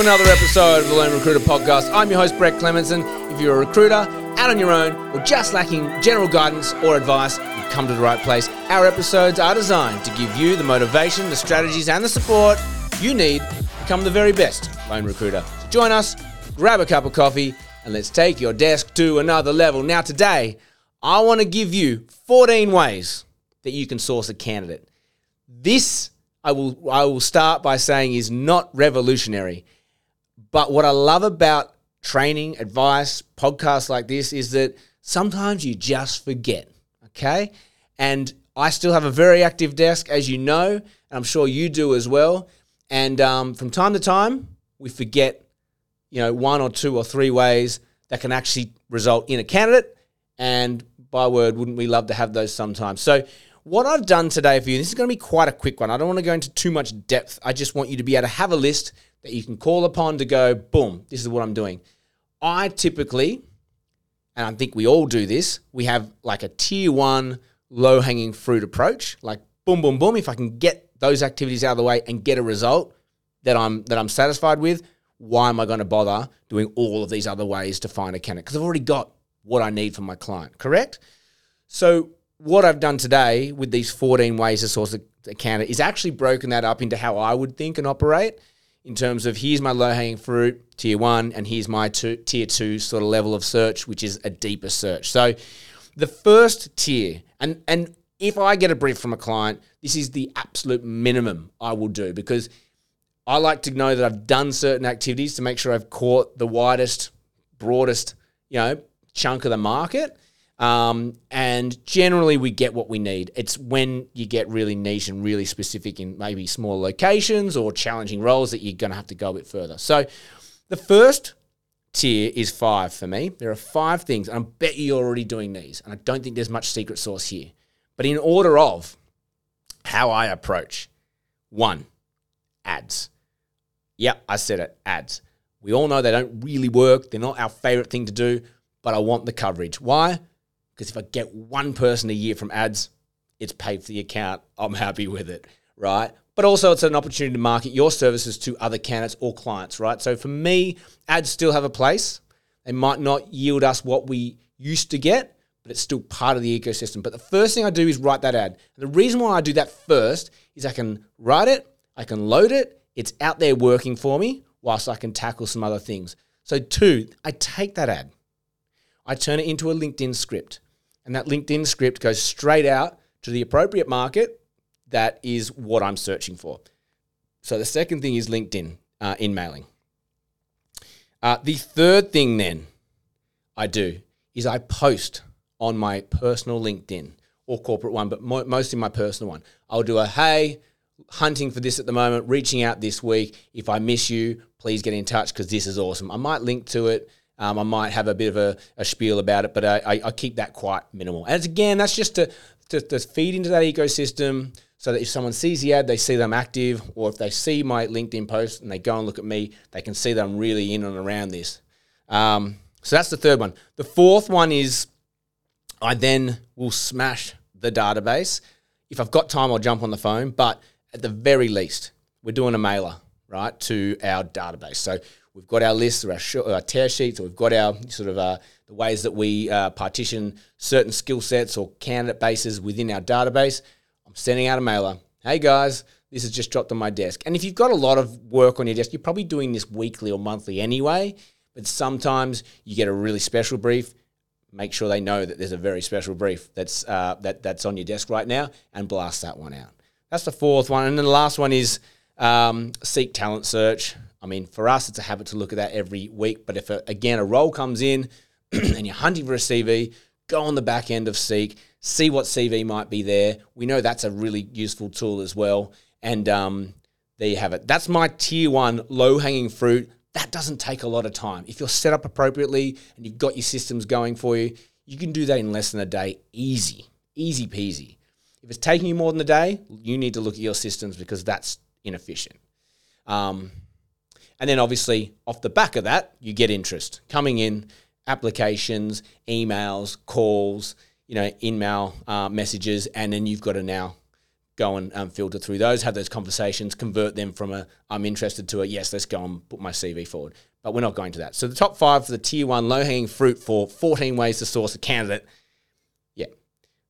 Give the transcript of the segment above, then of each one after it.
another episode of the Lone Recruiter Podcast. I'm your host, Brett Clemenson. If you're a recruiter, out on your own, or just lacking general guidance or advice, you've come to the right place. Our episodes are designed to give you the motivation, the strategies, and the support you need to become the very best Lone Recruiter. So join us, grab a cup of coffee, and let's take your desk to another level. Now, today, I want to give you 14 ways that you can source a candidate. This I will I will start by saying is not revolutionary. But what I love about training, advice, podcasts like this is that sometimes you just forget. Okay? And I still have a very active desk, as you know, and I'm sure you do as well. And um, from time to time, we forget, you know, one or two or three ways that can actually result in a candidate. And by word, wouldn't we love to have those sometimes? So what I've done today for you, this is going to be quite a quick one. I don't want to go into too much depth. I just want you to be able to have a list that you can call upon to go, boom, this is what I'm doing. I typically, and I think we all do this, we have like a tier one low hanging fruit approach. Like boom, boom, boom. If I can get those activities out of the way and get a result that I'm that I'm satisfied with, why am I going to bother doing all of these other ways to find a candidate? Because I've already got what I need from my client, correct? So what I've done today with these 14 ways to source a, a candidate is actually broken that up into how I would think and operate in terms of here's my low hanging fruit, tier one, and here's my two, tier two sort of level of search, which is a deeper search. So the first tier, and, and if I get a brief from a client, this is the absolute minimum I will do because I like to know that I've done certain activities to make sure I've caught the widest, broadest, you know, chunk of the market. Um, and generally, we get what we need. It's when you get really niche and really specific in maybe small locations or challenging roles that you're going to have to go a bit further. So, the first tier is five for me. There are five things, and I bet you're already doing these. And I don't think there's much secret sauce here. But in order of how I approach one, ads. Yep, I said it ads. We all know they don't really work, they're not our favorite thing to do, but I want the coverage. Why? Because if I get one person a year from ads, it's paid for the account. I'm happy with it, right? But also, it's an opportunity to market your services to other candidates or clients, right? So for me, ads still have a place. They might not yield us what we used to get, but it's still part of the ecosystem. But the first thing I do is write that ad. And the reason why I do that first is I can write it, I can load it, it's out there working for me, whilst I can tackle some other things. So, two, I take that ad, I turn it into a LinkedIn script and that LinkedIn script goes straight out to the appropriate market that is what I'm searching for. So the second thing is LinkedIn uh, in mailing. Uh, the third thing then I do is I post on my personal LinkedIn or corporate one, but mo- mostly my personal one. I'll do a hey, hunting for this at the moment, reaching out this week. If I miss you, please get in touch because this is awesome. I might link to it. Um, I might have a bit of a, a spiel about it, but I, I, I, keep that quite minimal. And again, that's just to, to, to feed into that ecosystem so that if someone sees the ad, they see that I'm active, or if they see my LinkedIn post and they go and look at me, they can see that I'm really in and around this. Um, so that's the third one. The fourth one is I then will smash the database. If I've got time, I'll jump on the phone, but at the very least, we're doing a mailer, right, to our database. So We've got our lists, or our, sh- our tear sheets, or we've got our sort of uh, the ways that we uh, partition certain skill sets or candidate bases within our database. I'm sending out a mailer. Hey guys, this has just dropped on my desk. And if you've got a lot of work on your desk, you're probably doing this weekly or monthly anyway. But sometimes you get a really special brief. Make sure they know that there's a very special brief that's uh, that that's on your desk right now, and blast that one out. That's the fourth one, and then the last one is um, seek talent search. I mean, for us, it's a habit to look at that every week. But if, a, again, a role comes in and you're hunting for a CV, go on the back end of Seek, see what CV might be there. We know that's a really useful tool as well. And um, there you have it. That's my tier one low hanging fruit. That doesn't take a lot of time. If you're set up appropriately and you've got your systems going for you, you can do that in less than a day. Easy, easy peasy. If it's taking you more than a day, you need to look at your systems because that's inefficient. Um, and then obviously, off the back of that, you get interest coming in, applications, emails, calls, you know, email uh, messages, and then you've got to now go and um, filter through those, have those conversations, convert them from a I'm interested to a yes, let's go and put my CV forward. But we're not going to that. So the top five for the tier one low hanging fruit for 14 ways to source a candidate. Yeah,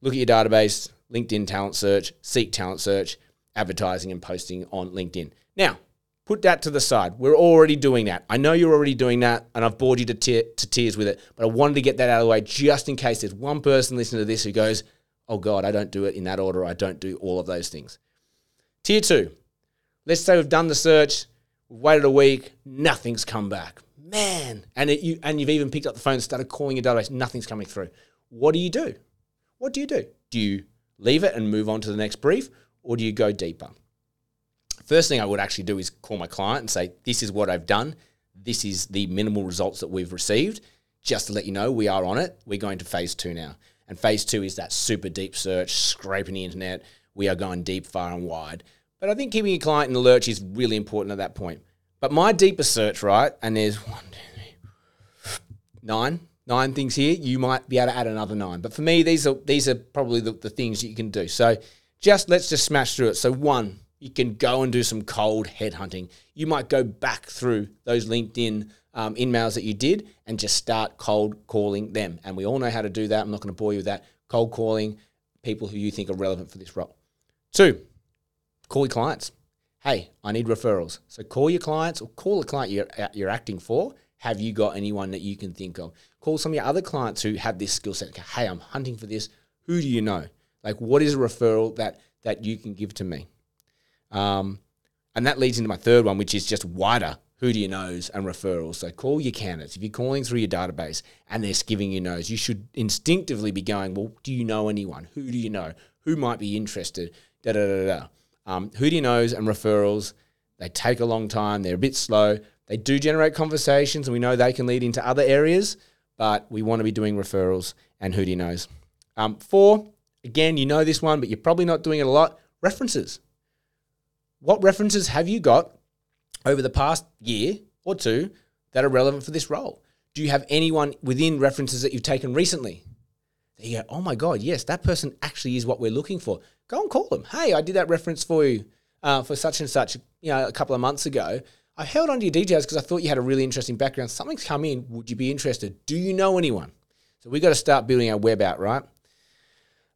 look at your database, LinkedIn talent search, seek talent search, advertising and posting on LinkedIn. Now, put that to the side. We're already doing that. I know you're already doing that, and I've bored you to, te- to tears with it, but I wanted to get that out of the way just in case there's one person listening to this who goes, oh God, I don't do it in that order. I don't do all of those things. Tier two, let's say we've done the search, we've waited a week, nothing's come back. Man, and it, you and you've even picked up the phone and started calling your database, nothing's coming through. What do you do? What do you do? Do you leave it and move on to the next brief, or do you go deeper? First thing I would actually do is call my client and say, This is what I've done. This is the minimal results that we've received. Just to let you know, we are on it. We're going to phase two now. And phase two is that super deep search, scraping the internet. We are going deep, far, and wide. But I think keeping your client in the lurch is really important at that point. But my deeper search, right, and there's one, two, three, nine, nine things here. You might be able to add another nine. But for me, these are these are probably the, the things that you can do. So just let's just smash through it. So one, you can go and do some cold headhunting. You might go back through those LinkedIn um, emails that you did and just start cold calling them. And we all know how to do that. I'm not going to bore you with that. Cold calling people who you think are relevant for this role. Two, call your clients. Hey, I need referrals. So call your clients or call the client you're, you're acting for. Have you got anyone that you can think of? Call some of your other clients who have this skill set. Hey, I'm hunting for this. Who do you know? Like, what is a referral that that you can give to me? Um, and that leads into my third one, which is just wider who do you knows and referrals. So call your candidates. If you're calling through your database and they're giving you knows, you should instinctively be going, well, do you know anyone? Who do you know? Who might be interested? Da da da da. Um, who do you knows and referrals? They take a long time. They're a bit slow. They do generate conversations, and we know they can lead into other areas. But we want to be doing referrals and who do you knows. Um, four, again, you know this one, but you're probably not doing it a lot. References. What references have you got over the past year or two that are relevant for this role? Do you have anyone within references that you've taken recently? That you go, oh my God, yes, that person actually is what we're looking for. Go and call them. Hey, I did that reference for you uh, for such and such, you know, a couple of months ago. I held on to your details because I thought you had a really interesting background. Something's come in. Would you be interested? Do you know anyone? So we got to start building our web out, right?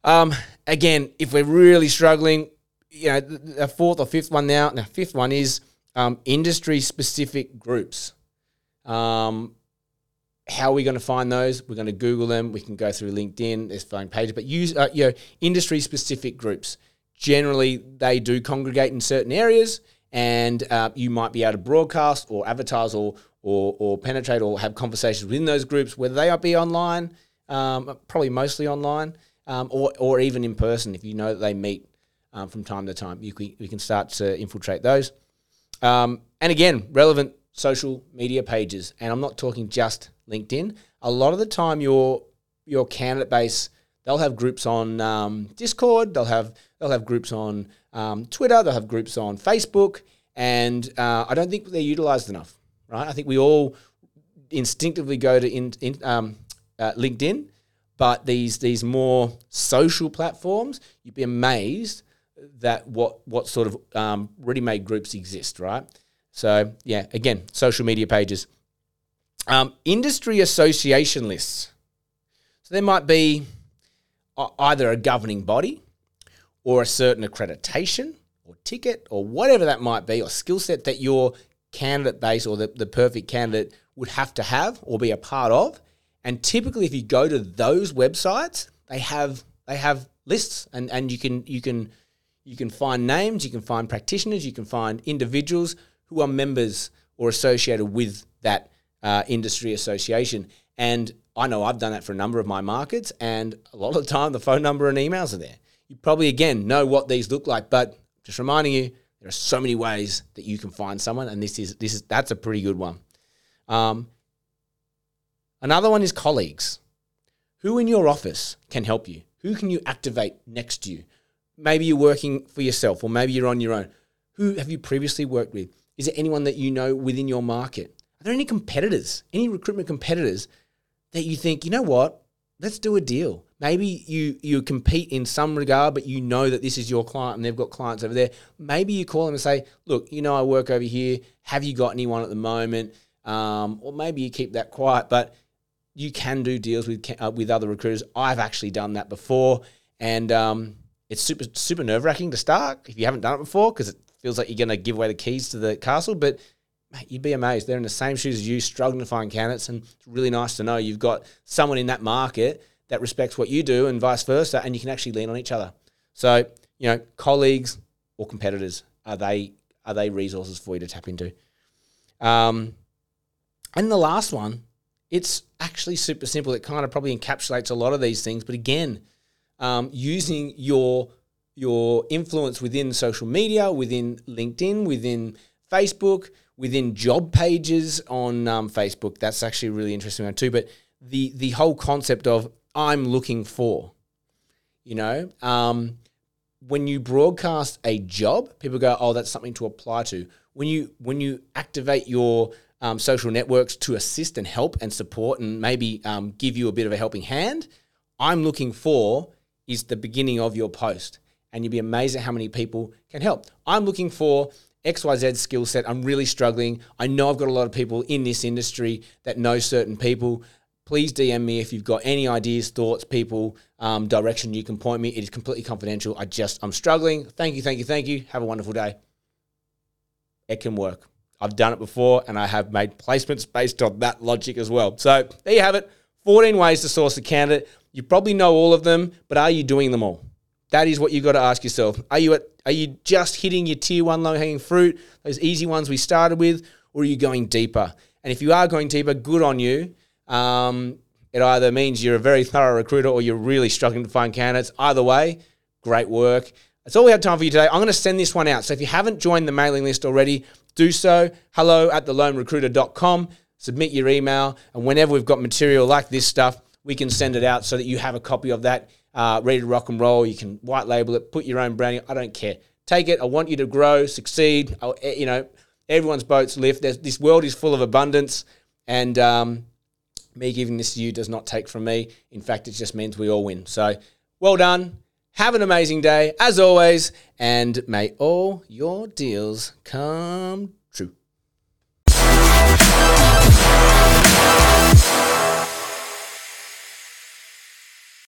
Um, again, if we're really struggling, you know, the fourth or fifth one now. The fifth one is um, industry specific groups. Um, how are we going to find those? We're going to Google them. We can go through LinkedIn. There's phone pages, but use uh, you know industry specific groups. Generally, they do congregate in certain areas, and uh, you might be able to broadcast or advertise or or, or penetrate or have conversations within those groups, whether they be online, um, probably mostly online, um, or or even in person. If you know that they meet um, from time to time, you can, we can start to infiltrate those. Um, and again, relevant social media pages. And I'm not talking just LinkedIn. A lot of the time, your your candidate base they'll have groups on um, Discord. They'll have they'll have groups on um, Twitter. They'll have groups on Facebook. And uh, I don't think they're utilized enough. Right? I think we all instinctively go to in, in um, uh, LinkedIn, but these these more social platforms, you'd be amazed that what what sort of um, ready-made groups exist, right? So yeah, again, social media pages, um, industry association lists. So there might be either a governing body or a certain accreditation or ticket or whatever that might be or skill set that your candidate base or the, the perfect candidate would have to have or be a part of. And typically if you go to those websites, they have they have lists and, and you can you can you can find names, you can find practitioners, you can find individuals who are members or associated with that uh, industry association. And I know I've done that for a number of my markets, and a lot of the time the phone number and emails are there. You probably, again, know what these look like, but just reminding you, there are so many ways that you can find someone, and this is this is that's a pretty good one. Um, another one is colleagues. Who in your office can help you? Who can you activate next to you? Maybe you're working for yourself or maybe you're on your own. Who have you previously worked with? Is there anyone that you know within your market? Are there any competitors, any recruitment competitors that you think, you know what, let's do a deal. Maybe you you compete in some regard, but you know that this is your client and they've got clients over there. Maybe you call them and say, "Look, you know I work over here. Have you got anyone at the moment?" Um, or maybe you keep that quiet, but you can do deals with uh, with other recruiters. I've actually done that before, and um, it's super super nerve wracking to start if you haven't done it before because it feels like you're going to give away the keys to the castle. But mate, you'd be amazed. They're in the same shoes as you, struggling to find candidates, and it's really nice to know you've got someone in that market that respects what you do, and vice versa, and you can actually lean on each other. So you know, colleagues or competitors are they are they resources for you to tap into? Um, and the last one, it's actually super simple. It kind of probably encapsulates a lot of these things, but again, um, using your your influence within social media, within LinkedIn, within Facebook, within job pages on um, Facebook. That's actually a really interesting one too. But the the whole concept of I'm looking for, you know, um, when you broadcast a job, people go, "Oh, that's something to apply to." When you when you activate your um, social networks to assist and help and support and maybe um, give you a bit of a helping hand, I'm looking for is the beginning of your post. And you'd be amazed at how many people can help. I'm looking for XYZ skill set. I'm really struggling. I know I've got a lot of people in this industry that know certain people. Please DM me if you've got any ideas, thoughts, people, um, direction you can point me. It is completely confidential. I just, I'm struggling. Thank you, thank you, thank you. Have a wonderful day. It can work. I've done it before and I have made placements based on that logic as well. So there you have it 14 ways to source a candidate. You probably know all of them, but are you doing them all? That is what you've got to ask yourself. Are you at are you just hitting your tier one low hanging fruit, those easy ones we started with, or are you going deeper? And if you are going deeper, good on you. Um, it either means you're a very thorough recruiter or you're really struggling to find candidates. Either way, great work. That's all we have time for you today. I'm going to send this one out. So if you haven't joined the mailing list already, do so. Hello at thelonerecruiter.com. Submit your email. And whenever we've got material like this stuff, we can send it out so that you have a copy of that uh, ready to rock and roll. You can white label it, put your own branding. I don't care. Take it. I want you to grow, succeed. I'll, eh, you know, everyone's boats lift. There's, this world is full of abundance, and um, me giving this to you does not take from me. In fact, it just means we all win. So, well done. Have an amazing day, as always, and may all your deals come